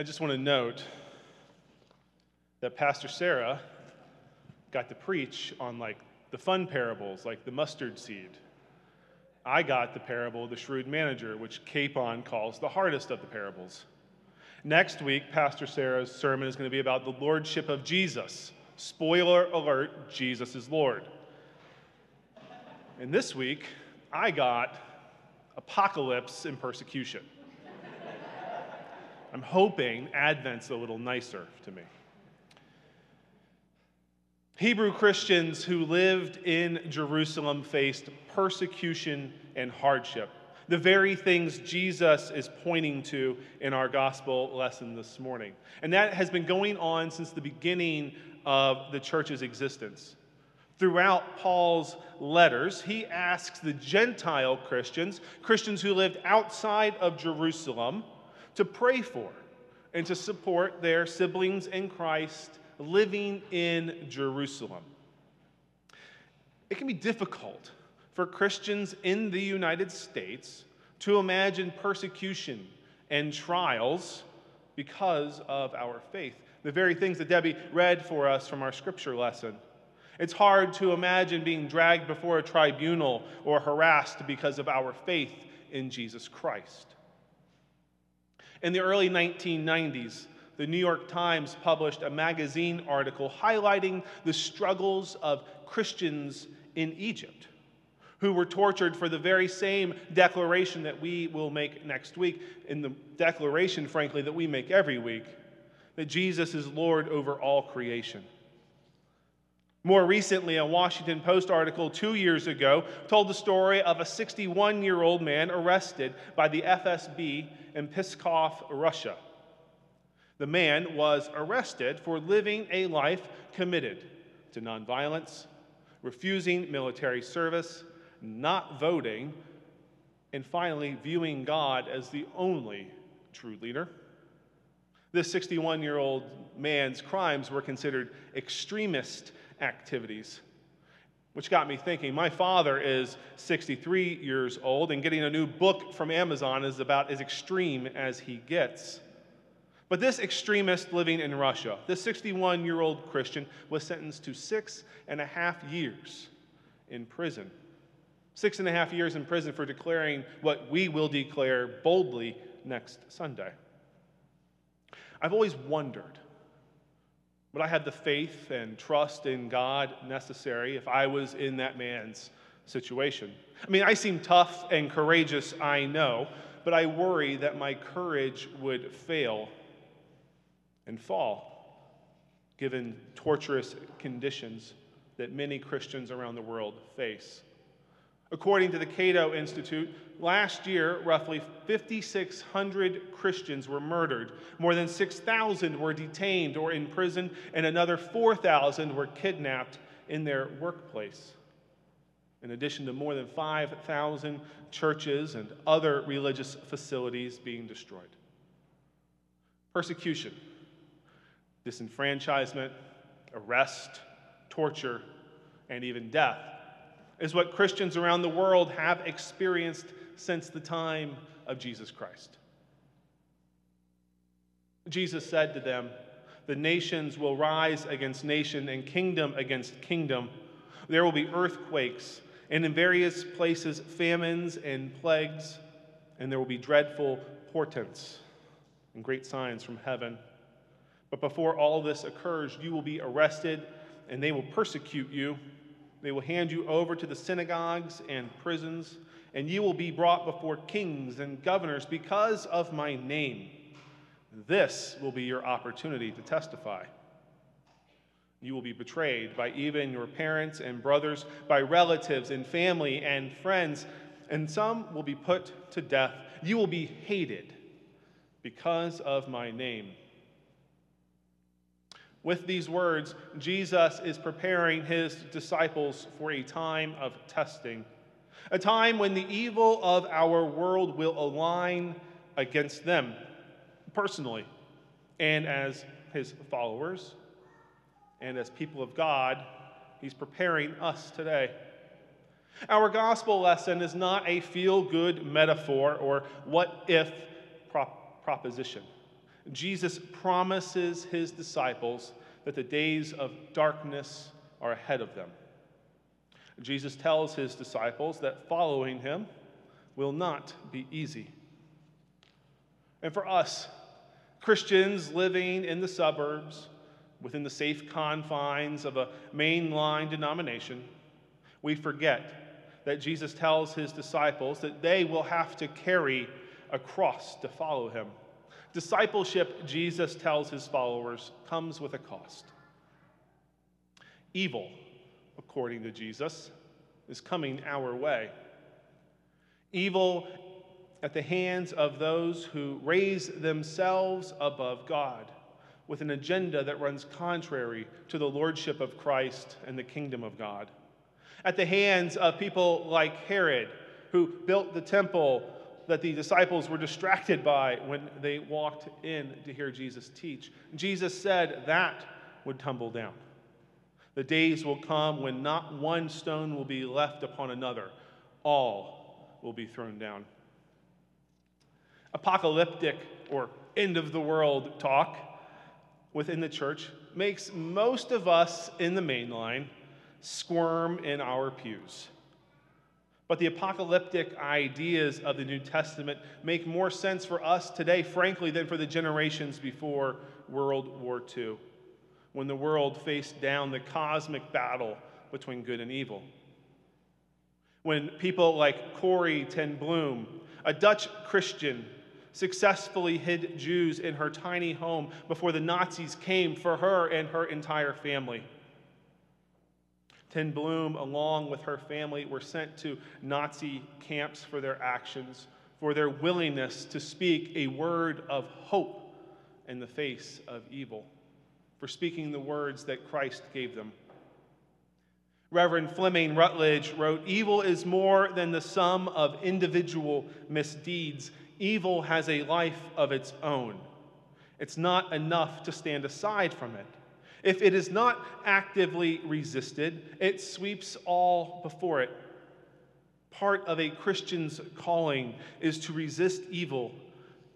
I just want to note that Pastor Sarah got to preach on like the fun parables, like the mustard seed. I got the parable of the shrewd manager, which Capon calls the hardest of the parables. Next week, Pastor Sarah's sermon is going to be about the lordship of Jesus. Spoiler alert Jesus is Lord. And this week, I got apocalypse and persecution. I'm hoping Advent's a little nicer to me. Hebrew Christians who lived in Jerusalem faced persecution and hardship, the very things Jesus is pointing to in our gospel lesson this morning. And that has been going on since the beginning of the church's existence. Throughout Paul's letters, he asks the Gentile Christians, Christians who lived outside of Jerusalem, to pray for and to support their siblings in Christ living in Jerusalem. It can be difficult for Christians in the United States to imagine persecution and trials because of our faith. The very things that Debbie read for us from our scripture lesson. It's hard to imagine being dragged before a tribunal or harassed because of our faith in Jesus Christ. In the early 1990s, the New York Times published a magazine article highlighting the struggles of Christians in Egypt who were tortured for the very same declaration that we will make next week, in the declaration, frankly, that we make every week that Jesus is Lord over all creation. More recently, a Washington Post article two years ago told the story of a 61 year old man arrested by the FSB in Pskov, Russia. The man was arrested for living a life committed to nonviolence, refusing military service, not voting, and finally viewing God as the only true leader. This 61 year old man's crimes were considered extremist activities. Which got me thinking, my father is 63 years old, and getting a new book from Amazon is about as extreme as he gets. But this extremist living in Russia, this 61 year old Christian, was sentenced to six and a half years in prison. Six and a half years in prison for declaring what we will declare boldly next Sunday. I've always wondered would I have the faith and trust in God necessary if I was in that man's situation? I mean, I seem tough and courageous, I know, but I worry that my courage would fail and fall given torturous conditions that many Christians around the world face. According to the Cato Institute, last year, roughly 5,600 Christians were murdered. More than 6,000 were detained or imprisoned, and another 4,000 were kidnapped in their workplace. In addition to more than 5,000 churches and other religious facilities being destroyed. Persecution, disenfranchisement, arrest, torture, and even death is what Christians around the world have experienced since the time of Jesus Christ. Jesus said to them, The nations will rise against nation and kingdom against kingdom. There will be earthquakes, and in various places, famines and plagues, and there will be dreadful portents and great signs from heaven. But before all this occurs, you will be arrested, and they will persecute you they will hand you over to the synagogues and prisons, and you will be brought before kings and governors because of my name. This will be your opportunity to testify. You will be betrayed by even your parents and brothers, by relatives and family and friends, and some will be put to death. You will be hated because of my name. With these words, Jesus is preparing his disciples for a time of testing, a time when the evil of our world will align against them personally and as his followers and as people of God. He's preparing us today. Our gospel lesson is not a feel good metaphor or what if prop- proposition. Jesus promises his disciples that the days of darkness are ahead of them. Jesus tells his disciples that following him will not be easy. And for us, Christians living in the suburbs, within the safe confines of a mainline denomination, we forget that Jesus tells his disciples that they will have to carry a cross to follow him. Discipleship, Jesus tells his followers, comes with a cost. Evil, according to Jesus, is coming our way. Evil at the hands of those who raise themselves above God with an agenda that runs contrary to the lordship of Christ and the kingdom of God. At the hands of people like Herod, who built the temple that the disciples were distracted by when they walked in to hear Jesus teach. Jesus said that would tumble down. The days will come when not one stone will be left upon another, all will be thrown down. Apocalyptic or end of the world talk within the church makes most of us in the main line squirm in our pews. But the apocalyptic ideas of the New Testament make more sense for us today, frankly, than for the generations before World War II, when the world faced down the cosmic battle between good and evil. When people like Corrie ten Boom, a Dutch Christian, successfully hid Jews in her tiny home before the Nazis came for her and her entire family. Ten Boom, along with her family, were sent to Nazi camps for their actions, for their willingness to speak a word of hope in the face of evil, for speaking the words that Christ gave them. Reverend Fleming Rutledge wrote Evil is more than the sum of individual misdeeds, evil has a life of its own. It's not enough to stand aside from it. If it is not actively resisted, it sweeps all before it. Part of a Christian's calling is to resist evil,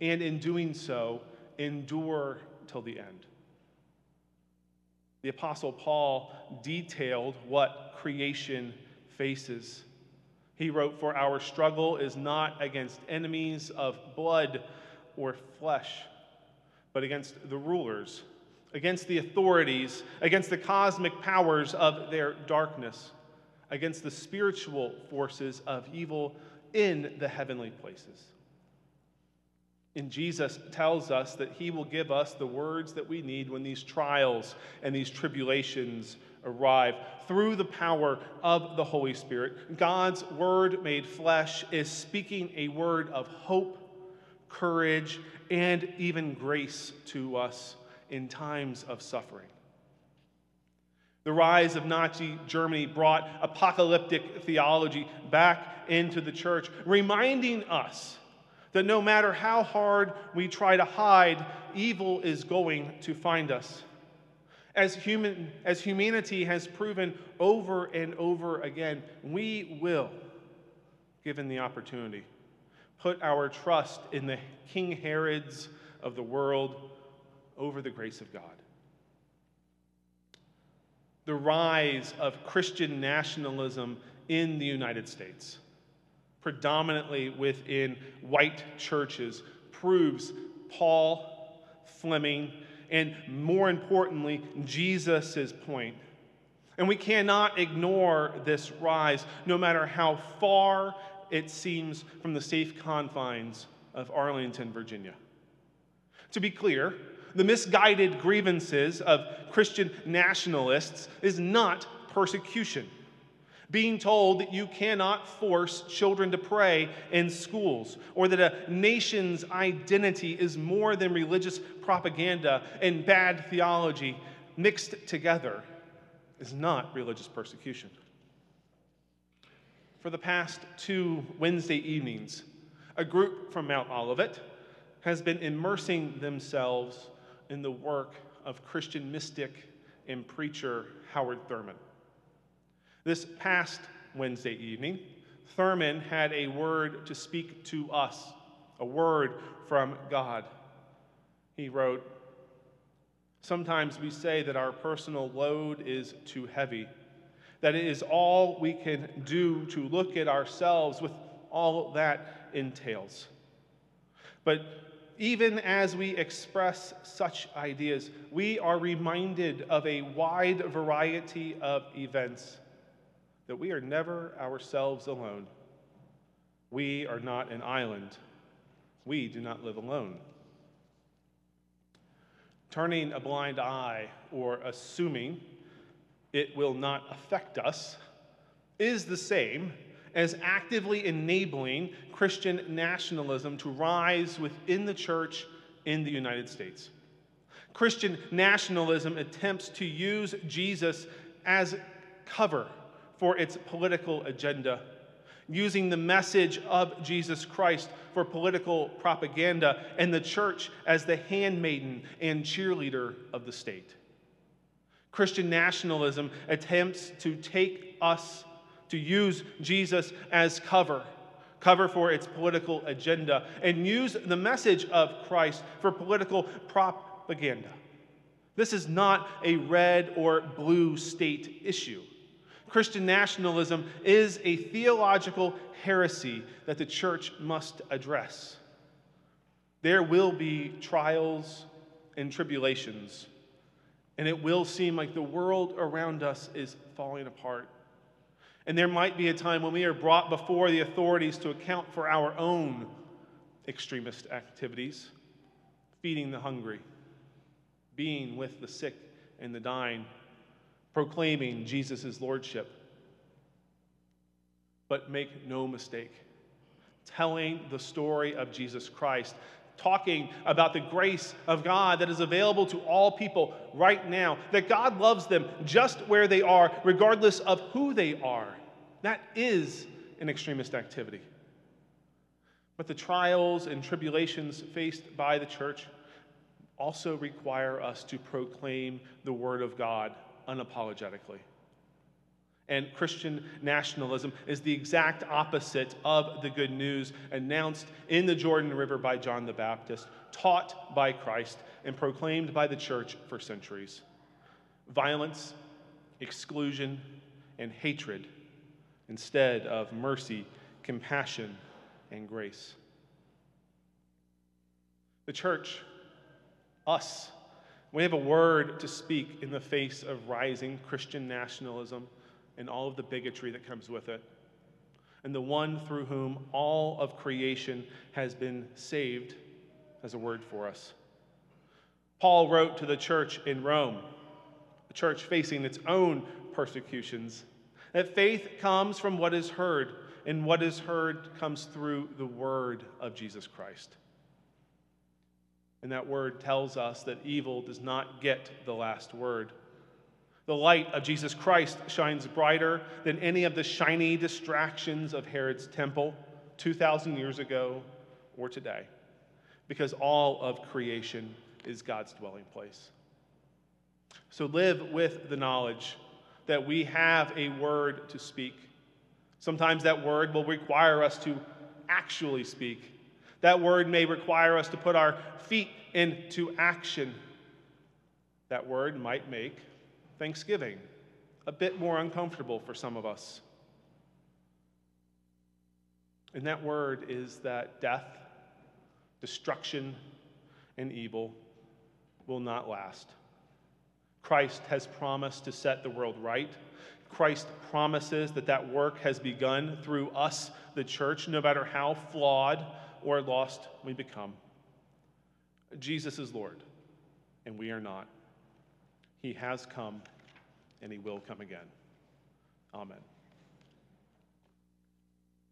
and in doing so, endure till the end. The Apostle Paul detailed what creation faces. He wrote, For our struggle is not against enemies of blood or flesh, but against the rulers against the authorities, against the cosmic powers of their darkness, against the spiritual forces of evil in the heavenly places. And Jesus tells us that he will give us the words that we need when these trials and these tribulations arrive. Through the power of the Holy Spirit, God's word made flesh is speaking a word of hope, courage, and even grace to us in times of suffering. The rise of Nazi Germany brought apocalyptic theology back into the church, reminding us that no matter how hard we try to hide, evil is going to find us. As, human, as humanity has proven over and over again, we will, given the opportunity, put our trust in the King Herods of the world over the grace of God. The rise of Christian nationalism in the United States, predominantly within white churches, proves Paul, Fleming, and more importantly, Jesus' point. And we cannot ignore this rise, no matter how far it seems from the safe confines of Arlington, Virginia. To be clear, the misguided grievances of Christian nationalists is not persecution. Being told that you cannot force children to pray in schools, or that a nation's identity is more than religious propaganda and bad theology mixed together, is not religious persecution. For the past two Wednesday evenings, a group from Mount Olivet has been immersing themselves in the work of Christian mystic and preacher Howard Thurman. This past Wednesday evening, Thurman had a word to speak to us, a word from God. He wrote, Sometimes we say that our personal load is too heavy, that it is all we can do to look at ourselves with all that entails. But even as we express such ideas, we are reminded of a wide variety of events that we are never ourselves alone. We are not an island. We do not live alone. Turning a blind eye or assuming it will not affect us is the same as actively enabling Christian nationalism to rise within the church in the United States. Christian nationalism attempts to use Jesus as cover for its political agenda, using the message of Jesus Christ for political propaganda and the church as the handmaiden and cheerleader of the state. Christian nationalism attempts to take us to use Jesus as cover, cover for its political agenda, and use the message of Christ for political propaganda. This is not a red or blue state issue. Christian nationalism is a theological heresy that the church must address. There will be trials and tribulations, and it will seem like the world around us is falling apart. And there might be a time when we are brought before the authorities to account for our own extremist activities, feeding the hungry, being with the sick and the dying, proclaiming Jesus' lordship. But make no mistake, telling the story of Jesus Christ, talking about the grace of God that is available to all people right now, that God loves them just where they are, regardless of who they are. That is an extremist activity. But the trials and tribulations faced by the church also require us to proclaim the Word of God unapologetically. And Christian nationalism is the exact opposite of the good news announced in the Jordan River by John the Baptist, taught by Christ, and proclaimed by the church for centuries. Violence, exclusion, and hatred instead of mercy, compassion, and grace. The church, us, we have a word to speak in the face of rising Christian nationalism and all of the bigotry that comes with it. And the one through whom all of creation has been saved has a word for us. Paul wrote to the church in Rome, a church facing its own persecutions, that faith comes from what is heard, and what is heard comes through the word of Jesus Christ. And that word tells us that evil does not get the last word. The light of Jesus Christ shines brighter than any of the shiny distractions of Herod's temple 2,000 years ago or today, because all of creation is God's dwelling place. So live with the knowledge that we have a word to speak. Sometimes that word will require us to actually speak. That word may require us to put our feet into action. That word might make Thanksgiving a bit more uncomfortable for some of us. And that word is that death, destruction, and evil will not last. Christ has promised to set the world right. Christ promises that that work has begun through us, the church, no matter how flawed or lost we become. Jesus is Lord, and we are not. He has come, and he will come again. Amen.